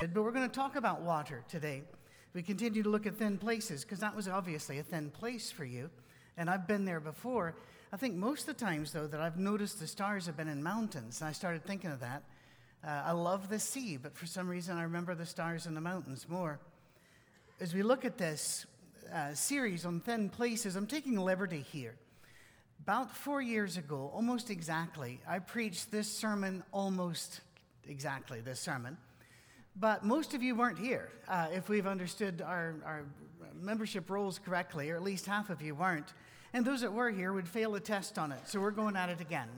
But we're going to talk about water today. We continue to look at thin places because that was obviously a thin place for you. And I've been there before. I think most of the times, though, that I've noticed the stars have been in mountains. And I started thinking of that. Uh, I love the sea, but for some reason I remember the stars in the mountains more. As we look at this uh, series on thin places, I'm taking liberty here. About four years ago, almost exactly, I preached this sermon almost exactly this sermon. But most of you weren't here, uh, if we've understood our, our membership rules correctly, or at least half of you weren't. And those that were here would fail a test on it, so we're going at it again.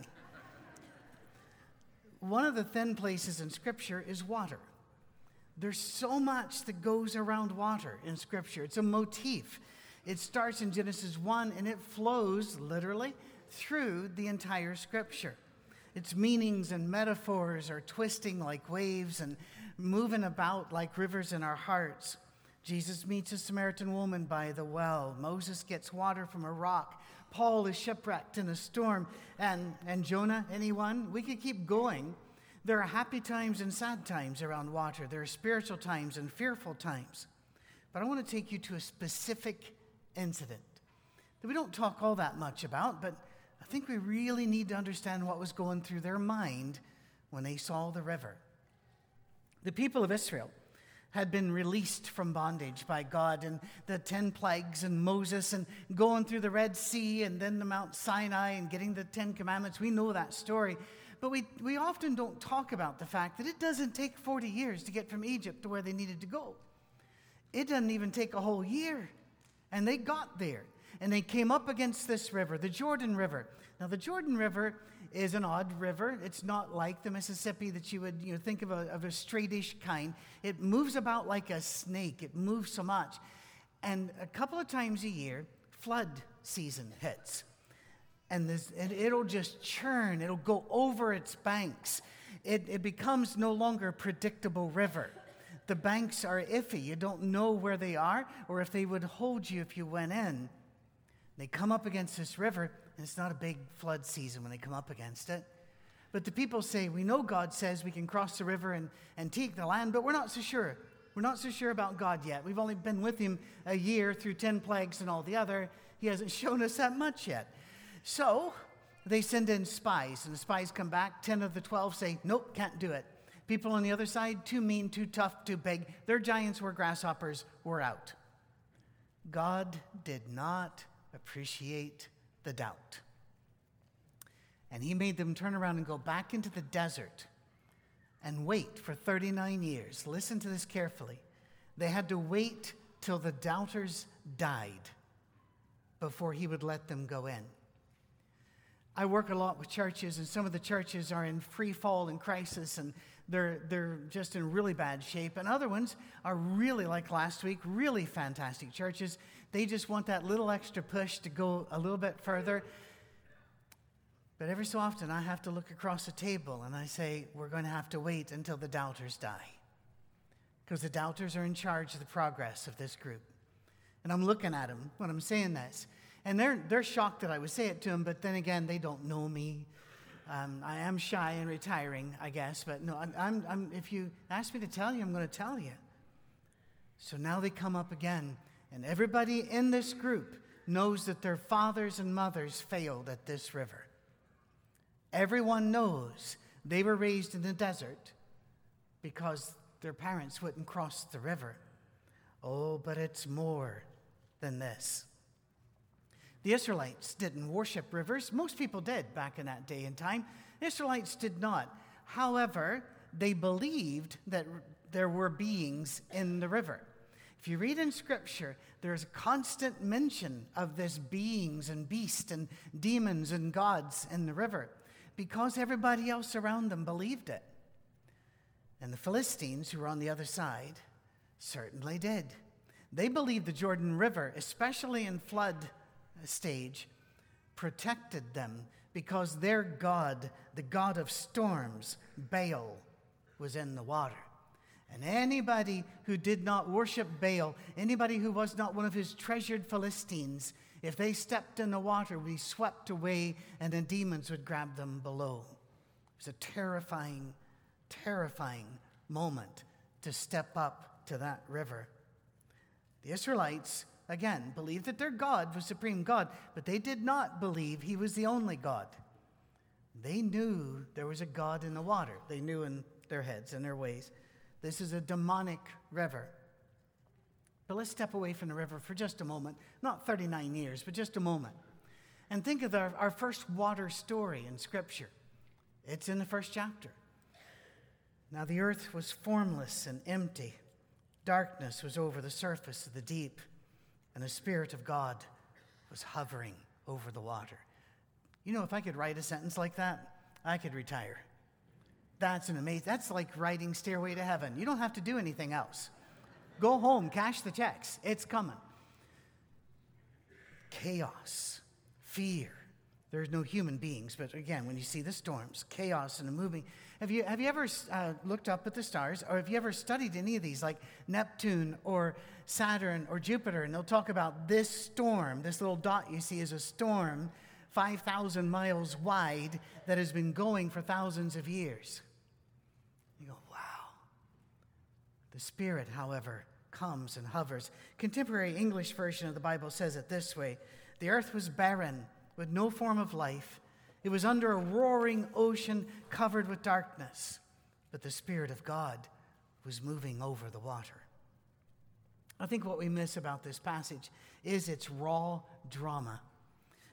One of the thin places in Scripture is water. There's so much that goes around water in Scripture. It's a motif. It starts in Genesis 1 and it flows literally through the entire Scripture. Its meanings and metaphors are twisting like waves and moving about like rivers in our hearts. Jesus meets a Samaritan woman by the well. Moses gets water from a rock. Paul is shipwrecked in a storm. And, and Jonah, anyone? We could keep going. There are happy times and sad times around water. There are spiritual times and fearful times. But I want to take you to a specific incident that we don't talk all that much about, but I think we really need to understand what was going through their mind when they saw the river. The people of Israel had been released from bondage by God and the 10 plagues and Moses and going through the Red Sea and then the Mount Sinai and getting the 10 commandments. We know that story. But we, we often don't talk about the fact that it doesn't take 40 years to get from Egypt to where they needed to go. It doesn't even take a whole year. And they got there and they came up against this river, the Jordan River. Now, the Jordan River is an odd river. It's not like the Mississippi that you would you know, think of a, of a straightish kind. It moves about like a snake, it moves so much. And a couple of times a year, flood season hits. And, this, it'll just churn, it'll go over its banks. It, it becomes no longer a predictable river. The banks are iffy. You don't know where they are or if they would hold you if you went in. They come up against this river, and it's not a big flood season when they come up against it. But the people say, We know God says we can cross the river and, and take the land, but we're not so sure. We're not so sure about God yet. We've only been with Him a year through 10 plagues and all the other. He hasn't shown us that much yet. So they send in spies, and the spies come back. 10 of the 12 say, Nope, can't do it. People on the other side, too mean, too tough, too big. They're giants, we're grasshoppers, we're out. God did not appreciate the doubt. And he made them turn around and go back into the desert and wait for 39 years. Listen to this carefully. They had to wait till the doubters died before he would let them go in. I work a lot with churches, and some of the churches are in free fall and crisis, and they're, they're just in really bad shape. And other ones are really, like last week, really fantastic churches. They just want that little extra push to go a little bit further. But every so often, I have to look across the table and I say, we're going to have to wait until the doubters die. Because the doubters are in charge of the progress of this group. And I'm looking at them when I'm saying this. And they're, they're shocked that I would say it to them, but then again, they don't know me. Um, I am shy and retiring, I guess, but no, I'm, I'm, if you ask me to tell you, I'm going to tell you. So now they come up again, and everybody in this group knows that their fathers and mothers failed at this river. Everyone knows they were raised in the desert because their parents wouldn't cross the river. Oh, but it's more than this. The Israelites didn't worship rivers. Most people did back in that day and time. The Israelites did not. However, they believed that there were beings in the river. If you read in Scripture, there's a constant mention of this beings and beasts and demons and gods in the river because everybody else around them believed it. And the Philistines, who were on the other side, certainly did. They believed the Jordan River, especially in flood stage protected them because their God, the God of storms, Baal, was in the water. And anybody who did not worship Baal, anybody who was not one of his treasured Philistines, if they stepped in the water, would be swept away and the demons would grab them below. It was a terrifying, terrifying moment to step up to that river. The Israelites, again, believed that their God was supreme God, but they did not believe he was the only God. They knew there was a God in the water. They knew in their heads and their ways. This is a demonic river. But let's step away from the river for just a moment. Not 39 years, but just a moment. And think of our, our first water story in Scripture. It's in the first chapter. Now the earth was formless and empty. Darkness was over the surface of the deep, and the Spirit of God was hovering over the water. You know, if I could write a sentence like that, I could retire. That's an amazing, that's like writing Stairway to Heaven. You don't have to do anything else. Go home, cash the checks. It's coming. Chaos, fear, there's no human beings, but again, when you see the storms, chaos, and the moving, have you, have you ever uh, looked up at the stars, or have you ever studied any of these, like Neptune or Saturn or Jupiter? And they'll talk about this storm, this little dot you see is a storm 5,000 miles wide that has been going for thousands of years. You go, wow. The Spirit, however, comes and hovers. Contemporary English version of the Bible says it this way The earth was barren with no form of life. It was under a roaring ocean covered with darkness, but the Spirit of God was moving over the water. I think what we miss about this passage is its raw drama.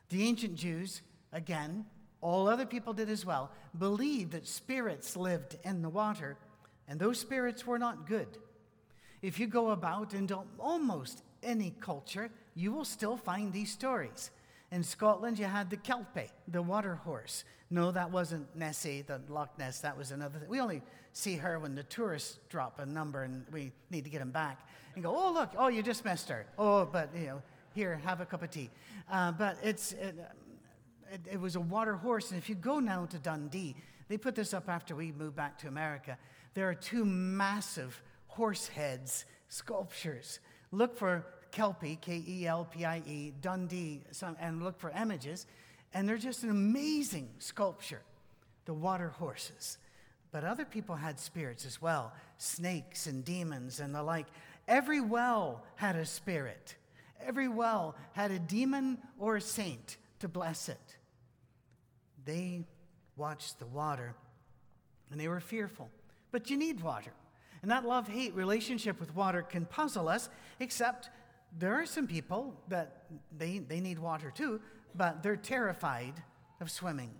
The ancient Jews, again, all other people did as well, believed that spirits lived in the water, and those spirits were not good. If you go about into almost any culture, you will still find these stories. In Scotland, you had the Kelpie, the water horse. No, that wasn't Nessie, the Loch Ness. That was another thing. We only see her when the tourists drop a number and we need to get them back and go, oh, look, oh, you just missed her. Oh, but, you know, here, have a cup of tea. Uh, but it's, it, it, it was a water horse. And if you go now to Dundee, they put this up after we moved back to America. There are two massive horse heads sculptures. Look for Kelpie, K E L P I E, Dundee, some, and look for images. And they're just an amazing sculpture, the water horses. But other people had spirits as well snakes and demons and the like. Every well had a spirit, every well had a demon or a saint to bless it. They watched the water and they were fearful. But you need water. And that love hate relationship with water can puzzle us, except there are some people that they, they need water too, but they're terrified of swimming,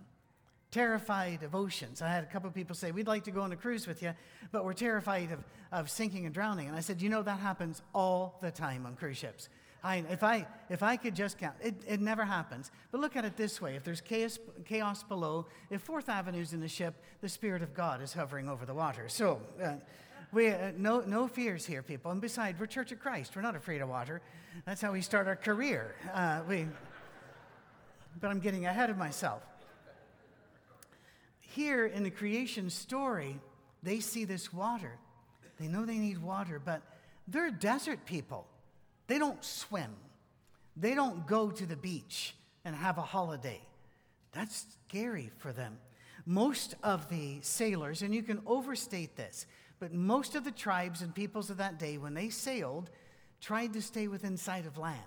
terrified of oceans. I had a couple of people say, We'd like to go on a cruise with you, but we're terrified of, of sinking and drowning. And I said, You know, that happens all the time on cruise ships. I, if, I, if I could just count, it, it never happens. But look at it this way if there's chaos, chaos below, if Fourth Avenue's in the ship, the Spirit of God is hovering over the water. So, uh, we, uh, no, no fears here, people. And besides, we're Church of Christ. We're not afraid of water. That's how we start our career. Uh, we, but I'm getting ahead of myself. Here in the creation story, they see this water. They know they need water, but they're desert people. They don't swim, they don't go to the beach and have a holiday. That's scary for them. Most of the sailors, and you can overstate this, but most of the tribes and peoples of that day, when they sailed, tried to stay within sight of land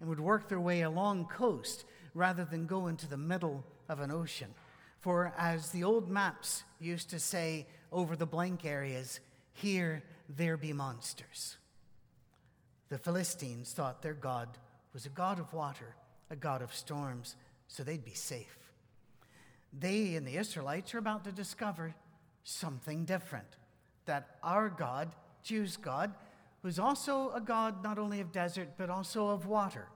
and would work their way along coast rather than go into the middle of an ocean. For as the old maps used to say over the blank areas, here there be monsters. The Philistines thought their God was a God of water, a God of storms, so they'd be safe. They and the Israelites are about to discover something different that our God, Jews' God, was also a God not only of desert, but also of water.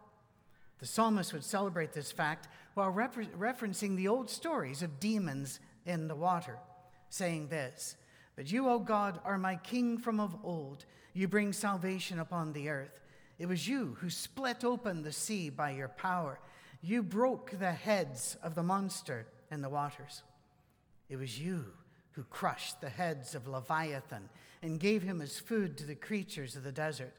The psalmist would celebrate this fact while refer- referencing the old stories of demons in the water, saying this But you, O God, are my king from of old. You bring salvation upon the earth. It was you who split open the sea by your power. You broke the heads of the monster in the waters. It was you who crushed the heads of Leviathan and gave him as food to the creatures of the desert.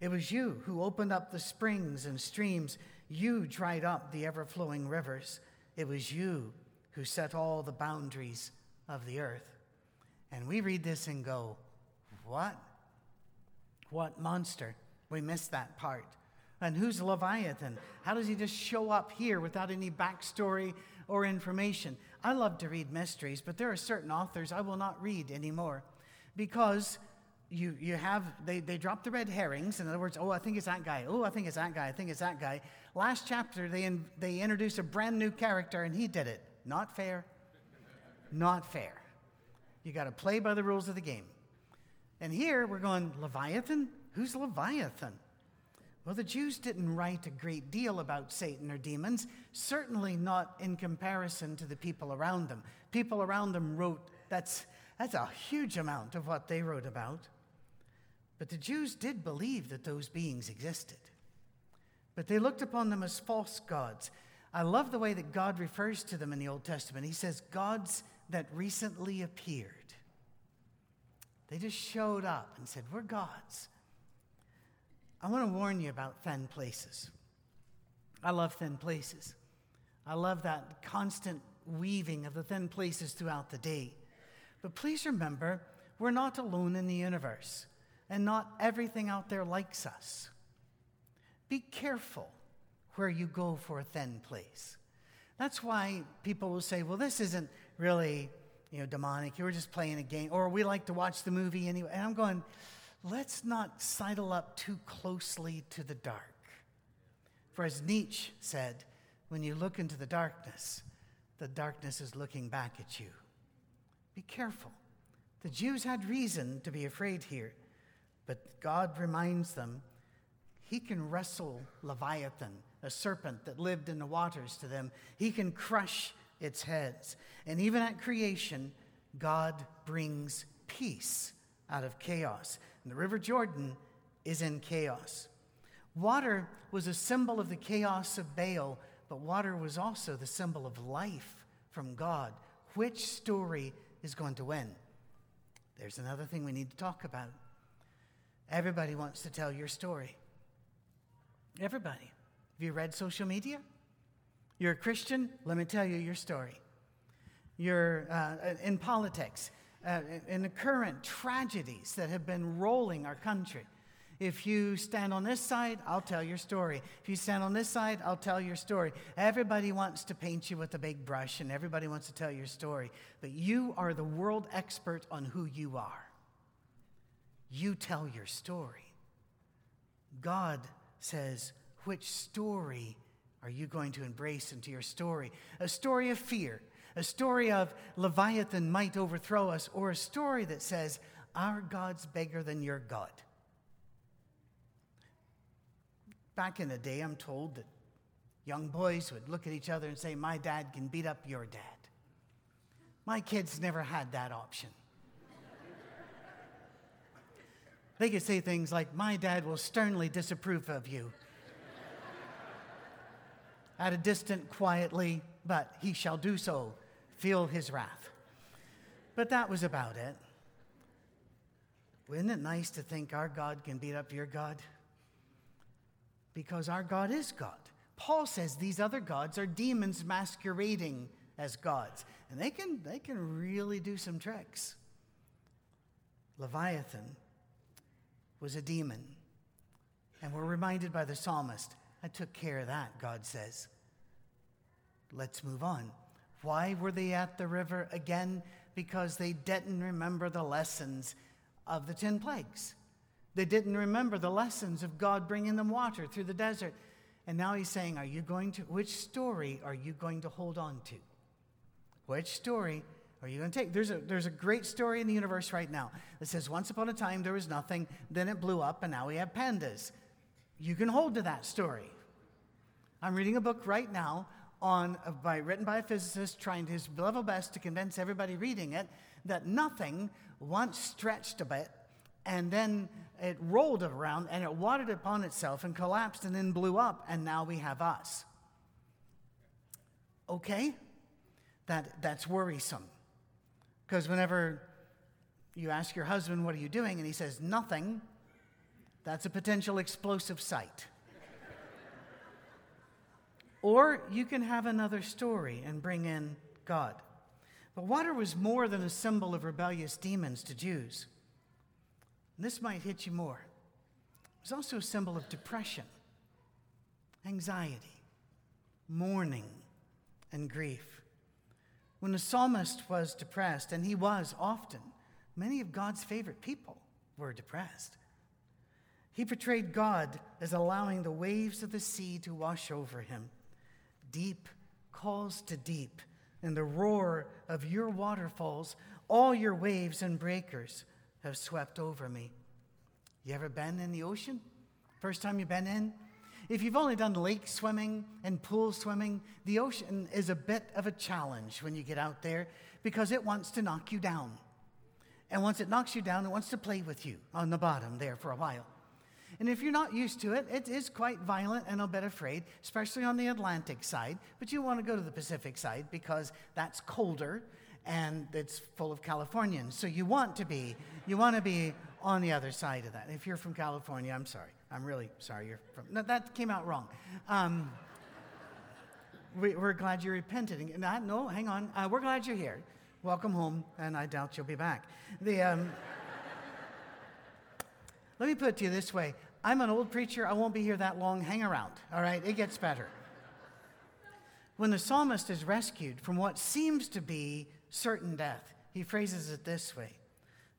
It was you who opened up the springs and streams. You dried up the ever flowing rivers. It was you who set all the boundaries of the earth. And we read this and go, what? What monster? We missed that part. And who's Leviathan? How does he just show up here without any backstory or information? I love to read mysteries, but there are certain authors I will not read anymore because you, you have, they, they drop the red herrings. In other words, oh, I think it's that guy. Oh, I think it's that guy. I think it's that guy. Last chapter, they, in, they introduce a brand new character and he did it. Not fair. Not fair. You got to play by the rules of the game. And here we're going, Leviathan? Who's Leviathan? Well, the Jews didn't write a great deal about Satan or demons, certainly not in comparison to the people around them. People around them wrote, that's, that's a huge amount of what they wrote about. But the Jews did believe that those beings existed. But they looked upon them as false gods. I love the way that God refers to them in the Old Testament. He says, gods that recently appeared. They just showed up and said, We're gods. I want to warn you about thin places. I love thin places. I love that constant weaving of the thin places throughout the day. But please remember, we're not alone in the universe, and not everything out there likes us. Be careful where you go for a thin place. That's why people will say, well, this isn't really you know, demonic. You were just playing a game, or we like to watch the movie anyway. And I'm going, let's not sidle up too closely to the dark. For as Nietzsche said, when you look into the darkness, the darkness is looking back at you. Be careful. The Jews had reason to be afraid here, but God reminds them he can wrestle Leviathan, a serpent that lived in the waters, to them. He can crush its heads. And even at creation, God brings peace out of chaos. And the River Jordan is in chaos. Water was a symbol of the chaos of Baal, but water was also the symbol of life from God. Which story is going to win? There's another thing we need to talk about. Everybody wants to tell your story. Everybody. Have you read social media? You're a Christian? Let me tell you your story. You're uh, in politics, uh, in the current tragedies that have been rolling our country. If you stand on this side, I'll tell your story. If you stand on this side, I'll tell your story. Everybody wants to paint you with a big brush and everybody wants to tell your story. But you are the world expert on who you are. You tell your story. God says, which story are you going to embrace into your story? A story of fear, a story of Leviathan might overthrow us, or a story that says, Our God's bigger than your God. Back in the day, I'm told that young boys would look at each other and say, My dad can beat up your dad. My kids never had that option. they could say things like, My dad will sternly disapprove of you at a distance quietly, but he shall do so. Feel his wrath. But that was about it. Isn't it nice to think our God can beat up your God? Because our God is God. Paul says these other gods are demons masquerading as gods, and they can, they can really do some tricks. Leviathan was a demon, and we're reminded by the psalmist I took care of that, God says. Let's move on. Why were they at the river again? Because they didn't remember the lessons of the 10 plagues. They didn't remember the lessons of God bringing them water through the desert. And now he's saying, Are you going to, which story are you going to hold on to? Which story are you going to take? There's a, there's a great story in the universe right now that says, Once upon a time there was nothing, then it blew up, and now we have pandas. You can hold to that story. I'm reading a book right now on uh, by written by a physicist trying his level best to convince everybody reading it that nothing once stretched a bit and then it rolled around and it watered upon itself and collapsed and then blew up and now we have us. Okay? That that's worrisome. Because whenever you ask your husband what are you doing? and he says nothing. That's a potential explosive site. Or you can have another story and bring in God. But water was more than a symbol of rebellious demons to Jews. this might hit you more. It was also a symbol of depression, anxiety, mourning, and grief. When the psalmist was depressed, and he was often, many of God's favorite people were depressed. He portrayed God as allowing the waves of the sea to wash over him. Deep calls to deep, and the roar of your waterfalls, all your waves and breakers have swept over me. You ever been in the ocean? First time you've been in? If you've only done lake swimming and pool swimming, the ocean is a bit of a challenge when you get out there because it wants to knock you down. And once it knocks you down, it wants to play with you on the bottom there for a while. And if you're not used to it, it is quite violent and a bit afraid, especially on the Atlantic side. But you want to go to the Pacific side because that's colder and it's full of Californians. So you want to be, you want to be on the other side of that. If you're from California, I'm sorry. I'm really sorry you're from. No, that came out wrong. Um, we, are glad you repented. No, hang on. Uh, we're glad you're here. Welcome home, and I doubt you'll be back. The, um, let me put it to you this way I'm an old preacher. I won't be here that long. Hang around, all right? It gets better. When the psalmist is rescued from what seems to be certain death, he phrases it this way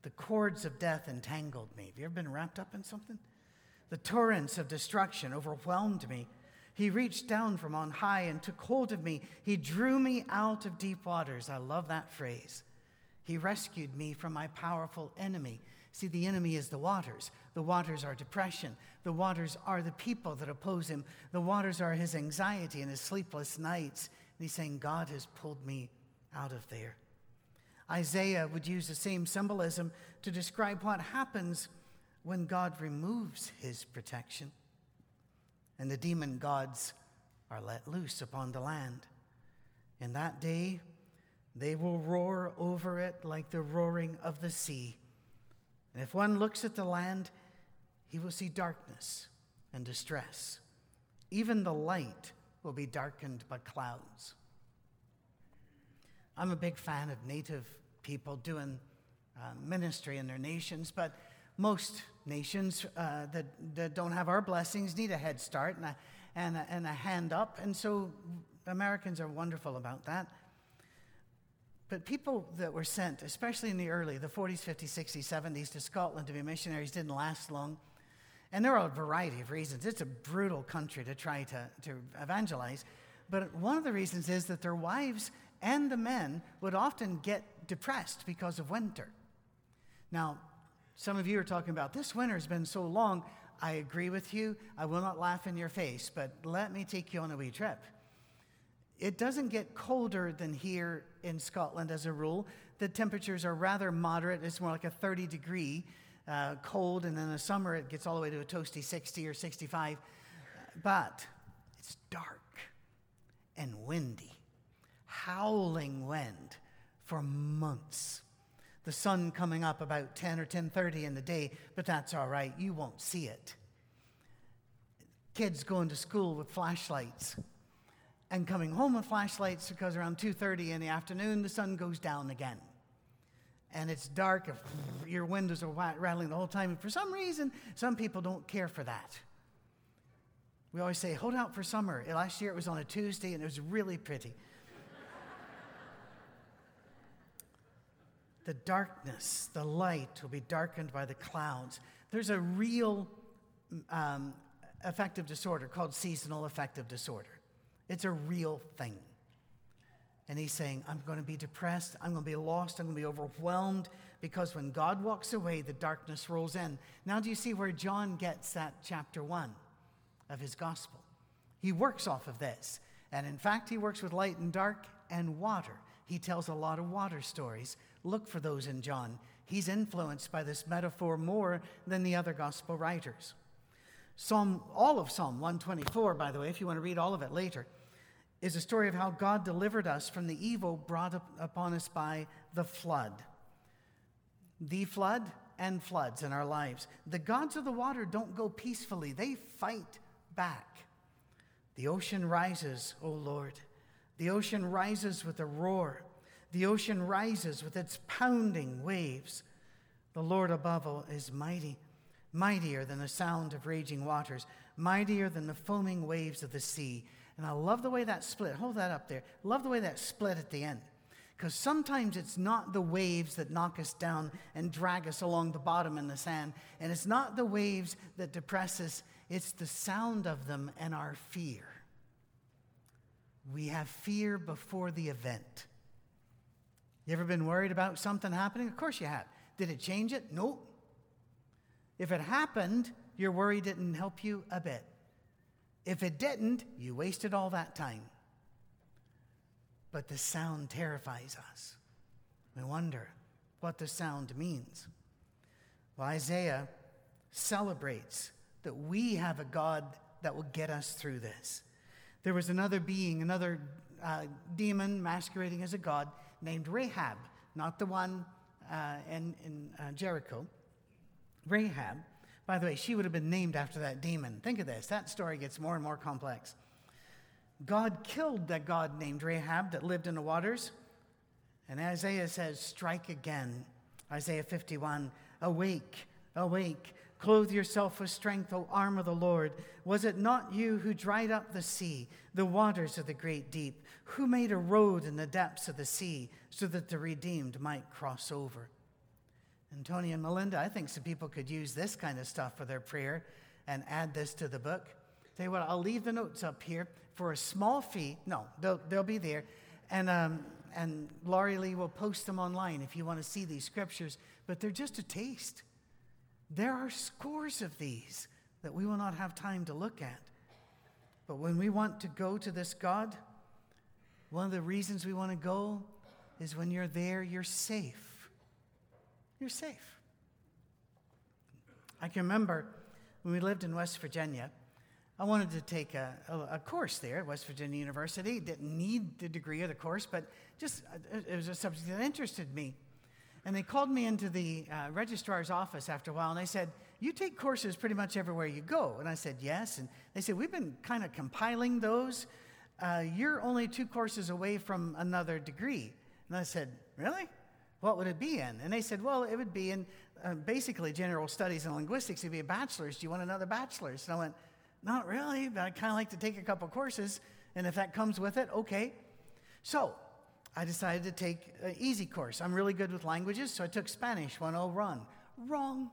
The cords of death entangled me. Have you ever been wrapped up in something? The torrents of destruction overwhelmed me. He reached down from on high and took hold of me. He drew me out of deep waters. I love that phrase. He rescued me from my powerful enemy. See, the enemy is the waters. The waters are depression. The waters are the people that oppose him. The waters are his anxiety and his sleepless nights. And he's saying, God has pulled me out of there. Isaiah would use the same symbolism to describe what happens when God removes his protection and the demon gods are let loose upon the land. In that day, they will roar over it like the roaring of the sea. And if one looks at the land, he will see darkness and distress. Even the light will be darkened by clouds. I'm a big fan of native people doing uh, ministry in their nations, but most nations uh, that, that don't have our blessings need a head start and a, and a, and a hand up. And so Americans are wonderful about that. But people that were sent, especially in the early, the 40s, 50s, 60s, 70s, to Scotland to be missionaries didn't last long. And there are a variety of reasons. It's a brutal country to try to, to evangelize. But one of the reasons is that their wives and the men would often get depressed because of winter. Now, some of you are talking about this winter has been so long. I agree with you. I will not laugh in your face, but let me take you on a wee trip. It doesn't get colder than here in Scotland as a rule. The temperatures are rather moderate. It's more like a 30 degree uh, cold, and in the summer it gets all the way to a toasty 60 or 65. But it's dark and windy, howling wind for months. The sun coming up about 10 or 10:30 in the day, but that's all right. You won't see it. Kids going to school with flashlights and coming home with flashlights because around 2.30 in the afternoon the sun goes down again. And it's dark your windows are rattling the whole time. And for some reason some people don't care for that. We always say hold out for summer. Last year it was on a tuesday and it was really pretty. The darkness the light will be darkened by the clouds. There's a real um, affective disorder called seasonal affective disorder it's a real thing. And he's saying, I'm going to be depressed. I'm going to be lost. I'm going to be overwhelmed because when God walks away, the darkness rolls in. Now, do you see where John gets that chapter one of his gospel? He works off of this. And in fact, he works with light and dark and water. He tells a lot of water stories. Look for those in John. He's influenced by this metaphor more than the other gospel writers. Psalm, all of Psalm 124, by the way, if you want to read all of it later is a story of how God delivered us from the evil brought up upon us by the flood. The flood and floods in our lives. The gods of the water don't go peacefully, they fight back. The ocean rises, O Lord. The ocean rises with a roar. The ocean rises with its pounding waves. The Lord above all is mighty, mightier than the sound of raging waters, mightier than the foaming waves of the sea. And I love the way that split. Hold that up there. Love the way that split at the end. Because sometimes it's not the waves that knock us down and drag us along the bottom in the sand. And it's not the waves that depress us, it's the sound of them and our fear. We have fear before the event. You ever been worried about something happening? Of course you have. Did it change it? Nope. If it happened, your worry didn't help you a bit. If it didn't, you wasted all that time but the sound terrifies us. We wonder what the sound means. Well, Isaiah celebrates that we have a God that will get us through this. There was another being, another uh, demon masquerading as a god named Rahab, not the one uh, in, in uh, Jericho. Rahab, by the way, she would have been named after that demon. Think of this. That story gets more and more complex. God killed that god named Rahab that lived in the waters. And Isaiah says, Strike again. Isaiah 51 Awake, awake, clothe yourself with strength, O arm of the Lord. Was it not you who dried up the sea, the waters of the great deep, who made a road in the depths of the sea so that the redeemed might cross over? And Tony and Melinda, I think some people could use this kind of stuff for their prayer and add this to the book. You what, I'll leave the notes up here for a small fee. No, they'll, they'll be there. And, um, and Laurie Lee will post them online if you want to see these scriptures, but they're just a taste. There are scores of these that we will not have time to look at. But when we want to go to this God, one of the reasons we want to go is when you're there, you're safe. You're safe. I can remember when we lived in West Virginia, I wanted to take a, a, a, course there at West Virginia University. Didn't need the degree of the course, but just uh, it was a subject that interested me. And they called me into the uh, registrar's office after a while, and they said, "You take courses pretty much everywhere you go." And I said, "Yes." And they said, "We've been kind of compiling those. Uh, you're only two courses away from another degree." And I said, "Really? What would it be in?" And they said, "Well, it would be in uh, basically general studies and linguistics. It'd be a bachelor's. Do you want another bachelor's?" And I went. Not really, but I kind of like to take a couple courses, and if that comes with it, okay. So I decided to take an easy course. I'm really good with languages, so I took Spanish 101. Wrong.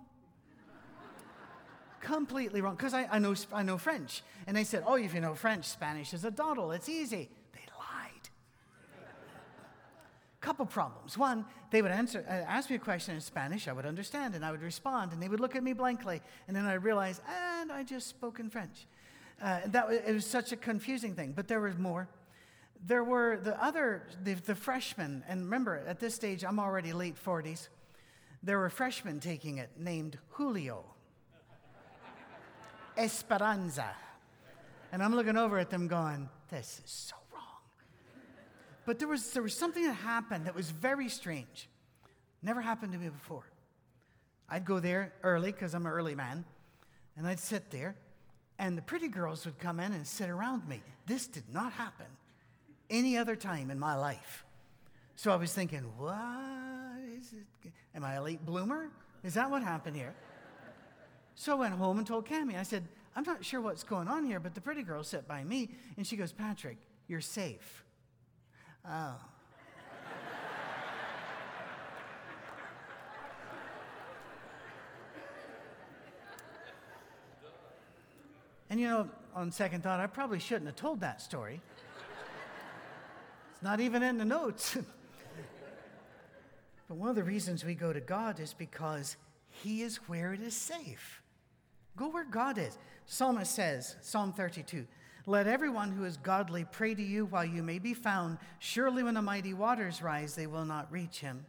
Completely wrong, because I, I, know, I know French. And they said, oh, if you know French, Spanish is a doddle, it's easy couple problems. One, they would answer, uh, ask me a question in Spanish, I would understand, and I would respond, and they would look at me blankly, and then I'd realize, and I just spoke in French. Uh, that it was such a confusing thing, but there was more. There were the other, the, the freshmen, and remember, at this stage, I'm already late 40s. There were freshmen taking it named Julio, Esperanza. And I'm looking over at them going, this is so but there was, there was something that happened that was very strange. Never happened to me before. I'd go there early because I'm an early man, and I'd sit there, and the pretty girls would come in and sit around me. This did not happen any other time in my life. So I was thinking, what is it? Am I a late bloomer? Is that what happened here? So I went home and told Cami. I said, I'm not sure what's going on here, but the pretty girl sat by me, and she goes, Patrick, you're safe. Oh. and you know, on second thought, I probably shouldn't have told that story. it's not even in the notes. but one of the reasons we go to God is because He is where it is safe. Go where God is. Psalmist says, Psalm 32, let everyone who is godly pray to you while you may be found. Surely, when the mighty waters rise, they will not reach him.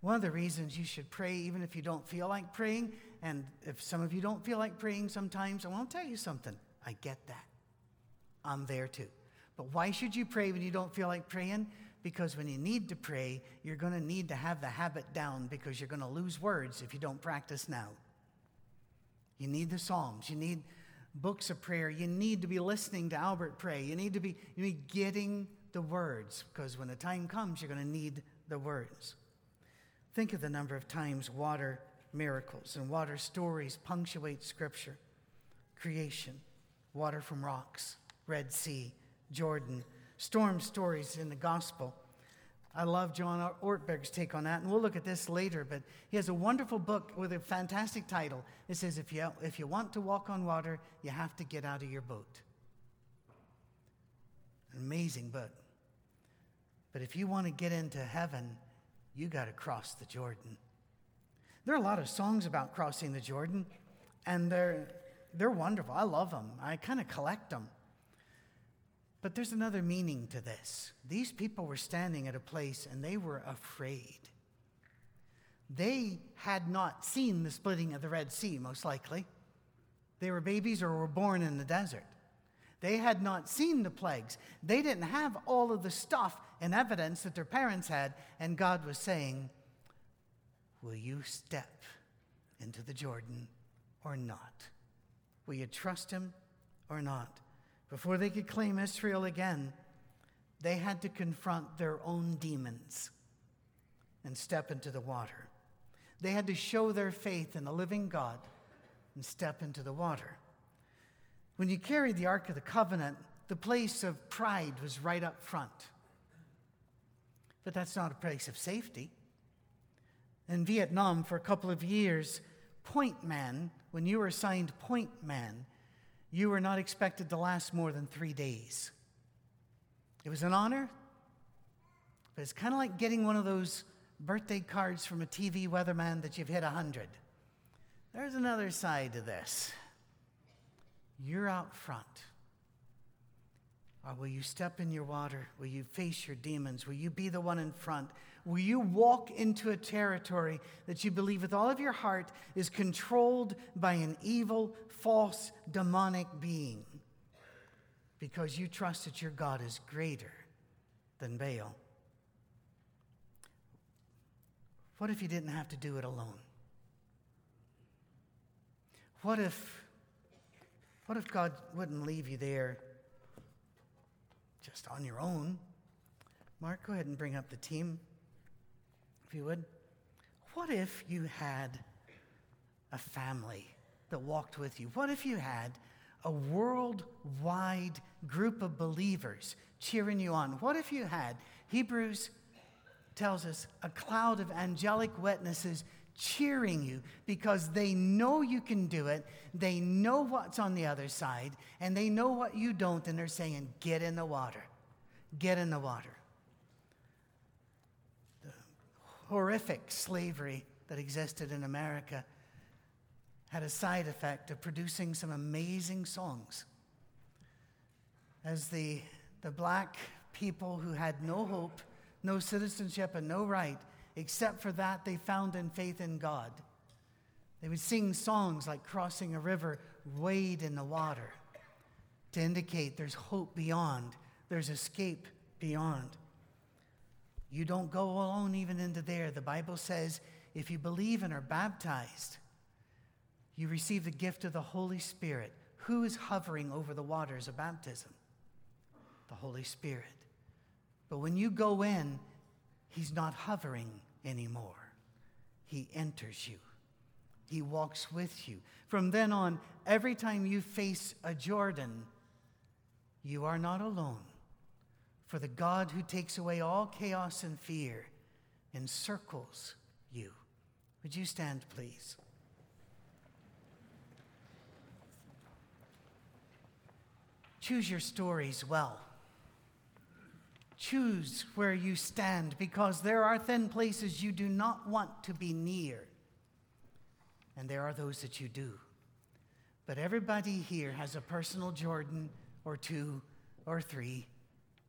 One of the reasons you should pray, even if you don't feel like praying, and if some of you don't feel like praying sometimes, I want to tell you something. I get that. I'm there too. But why should you pray when you don't feel like praying? Because when you need to pray, you're going to need to have the habit down because you're going to lose words if you don't practice now. You need the Psalms. You need books of prayer, you need to be listening to Albert pray. You need to be, you need getting the words because when the time comes, you're going to need the words. Think of the number of times water miracles and water stories punctuate Scripture creation, water from rocks, Red Sea, Jordan, storm stories in the gospel. I love John Ortberg's take on that, and we'll look at this later. But he has a wonderful book with a fantastic title. It says, If you, if you want to walk on water, you have to get out of your boat. An amazing book. But if you want to get into heaven, you got to cross the Jordan. There are a lot of songs about crossing the Jordan, and they're, they're wonderful. I love them, I kind of collect them. But there's another meaning to this. These people were standing at a place and they were afraid. They had not seen the splitting of the Red Sea, most likely. They were babies or were born in the desert. They had not seen the plagues. They didn't have all of the stuff and evidence that their parents had. And God was saying, Will you step into the Jordan or not? Will you trust him or not? Before they could claim Israel again, they had to confront their own demons and step into the water. They had to show their faith in the living God and step into the water. When you carried the Ark of the Covenant, the place of pride was right up front. But that's not a place of safety. In Vietnam, for a couple of years, point man, when you were assigned point man, you were not expected to last more than three days. It was an honor, but it's kind of like getting one of those birthday cards from a TV weatherman that you've hit 100. There's another side to this. You're out front. Or will you step in your water? Will you face your demons? Will you be the one in front? Will you walk into a territory that you believe with all of your heart is controlled by an evil, false, demonic being? Because you trust that your God is greater than Baal. What if you didn't have to do it alone? What if, what if God wouldn't leave you there just on your own? Mark, go ahead and bring up the team if you would. What if you had a family that walked with you? What if you had a worldwide group of believers cheering you on? What if you had, Hebrews tells us, a cloud of angelic witnesses cheering you because they know you can do it, they know what's on the other side, and they know what you don't, and they're saying, Get in the water. Get in the water horrific slavery that existed in America had a side effect of producing some amazing songs. As the, the black people who had no hope, no citizenship, and no right, except for that they found in faith in God, they would sing songs like Crossing a River, Wade in the Water, to indicate there's hope beyond, there's escape beyond. You don't go alone even into there. The Bible says if you believe and are baptized, you receive the gift of the Holy Spirit. Who is hovering over the waters of baptism? The Holy Spirit. But when you go in, He's not hovering anymore. He enters you, He walks with you. From then on, every time you face a Jordan, you are not alone. For the God who takes away all chaos and fear encircles you. Would you stand, please? Choose your stories well. Choose where you stand because there are thin places you do not want to be near, and there are those that you do. But everybody here has a personal Jordan or two or three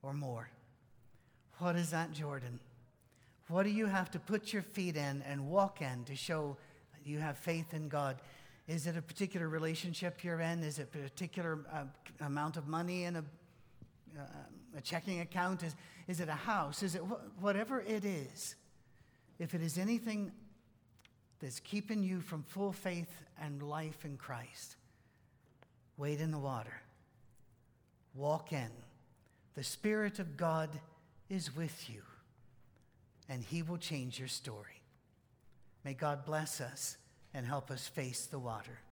or more. What is that, Jordan? What do you have to put your feet in and walk in to show you have faith in God? Is it a particular relationship you're in? Is it a particular uh, amount of money in a, uh, a checking account? Is, is it a house? Is it wh- whatever it is? If it is anything that's keeping you from full faith and life in Christ, wade in the water, walk in. The Spirit of God is with you, and He will change your story. May God bless us and help us face the water.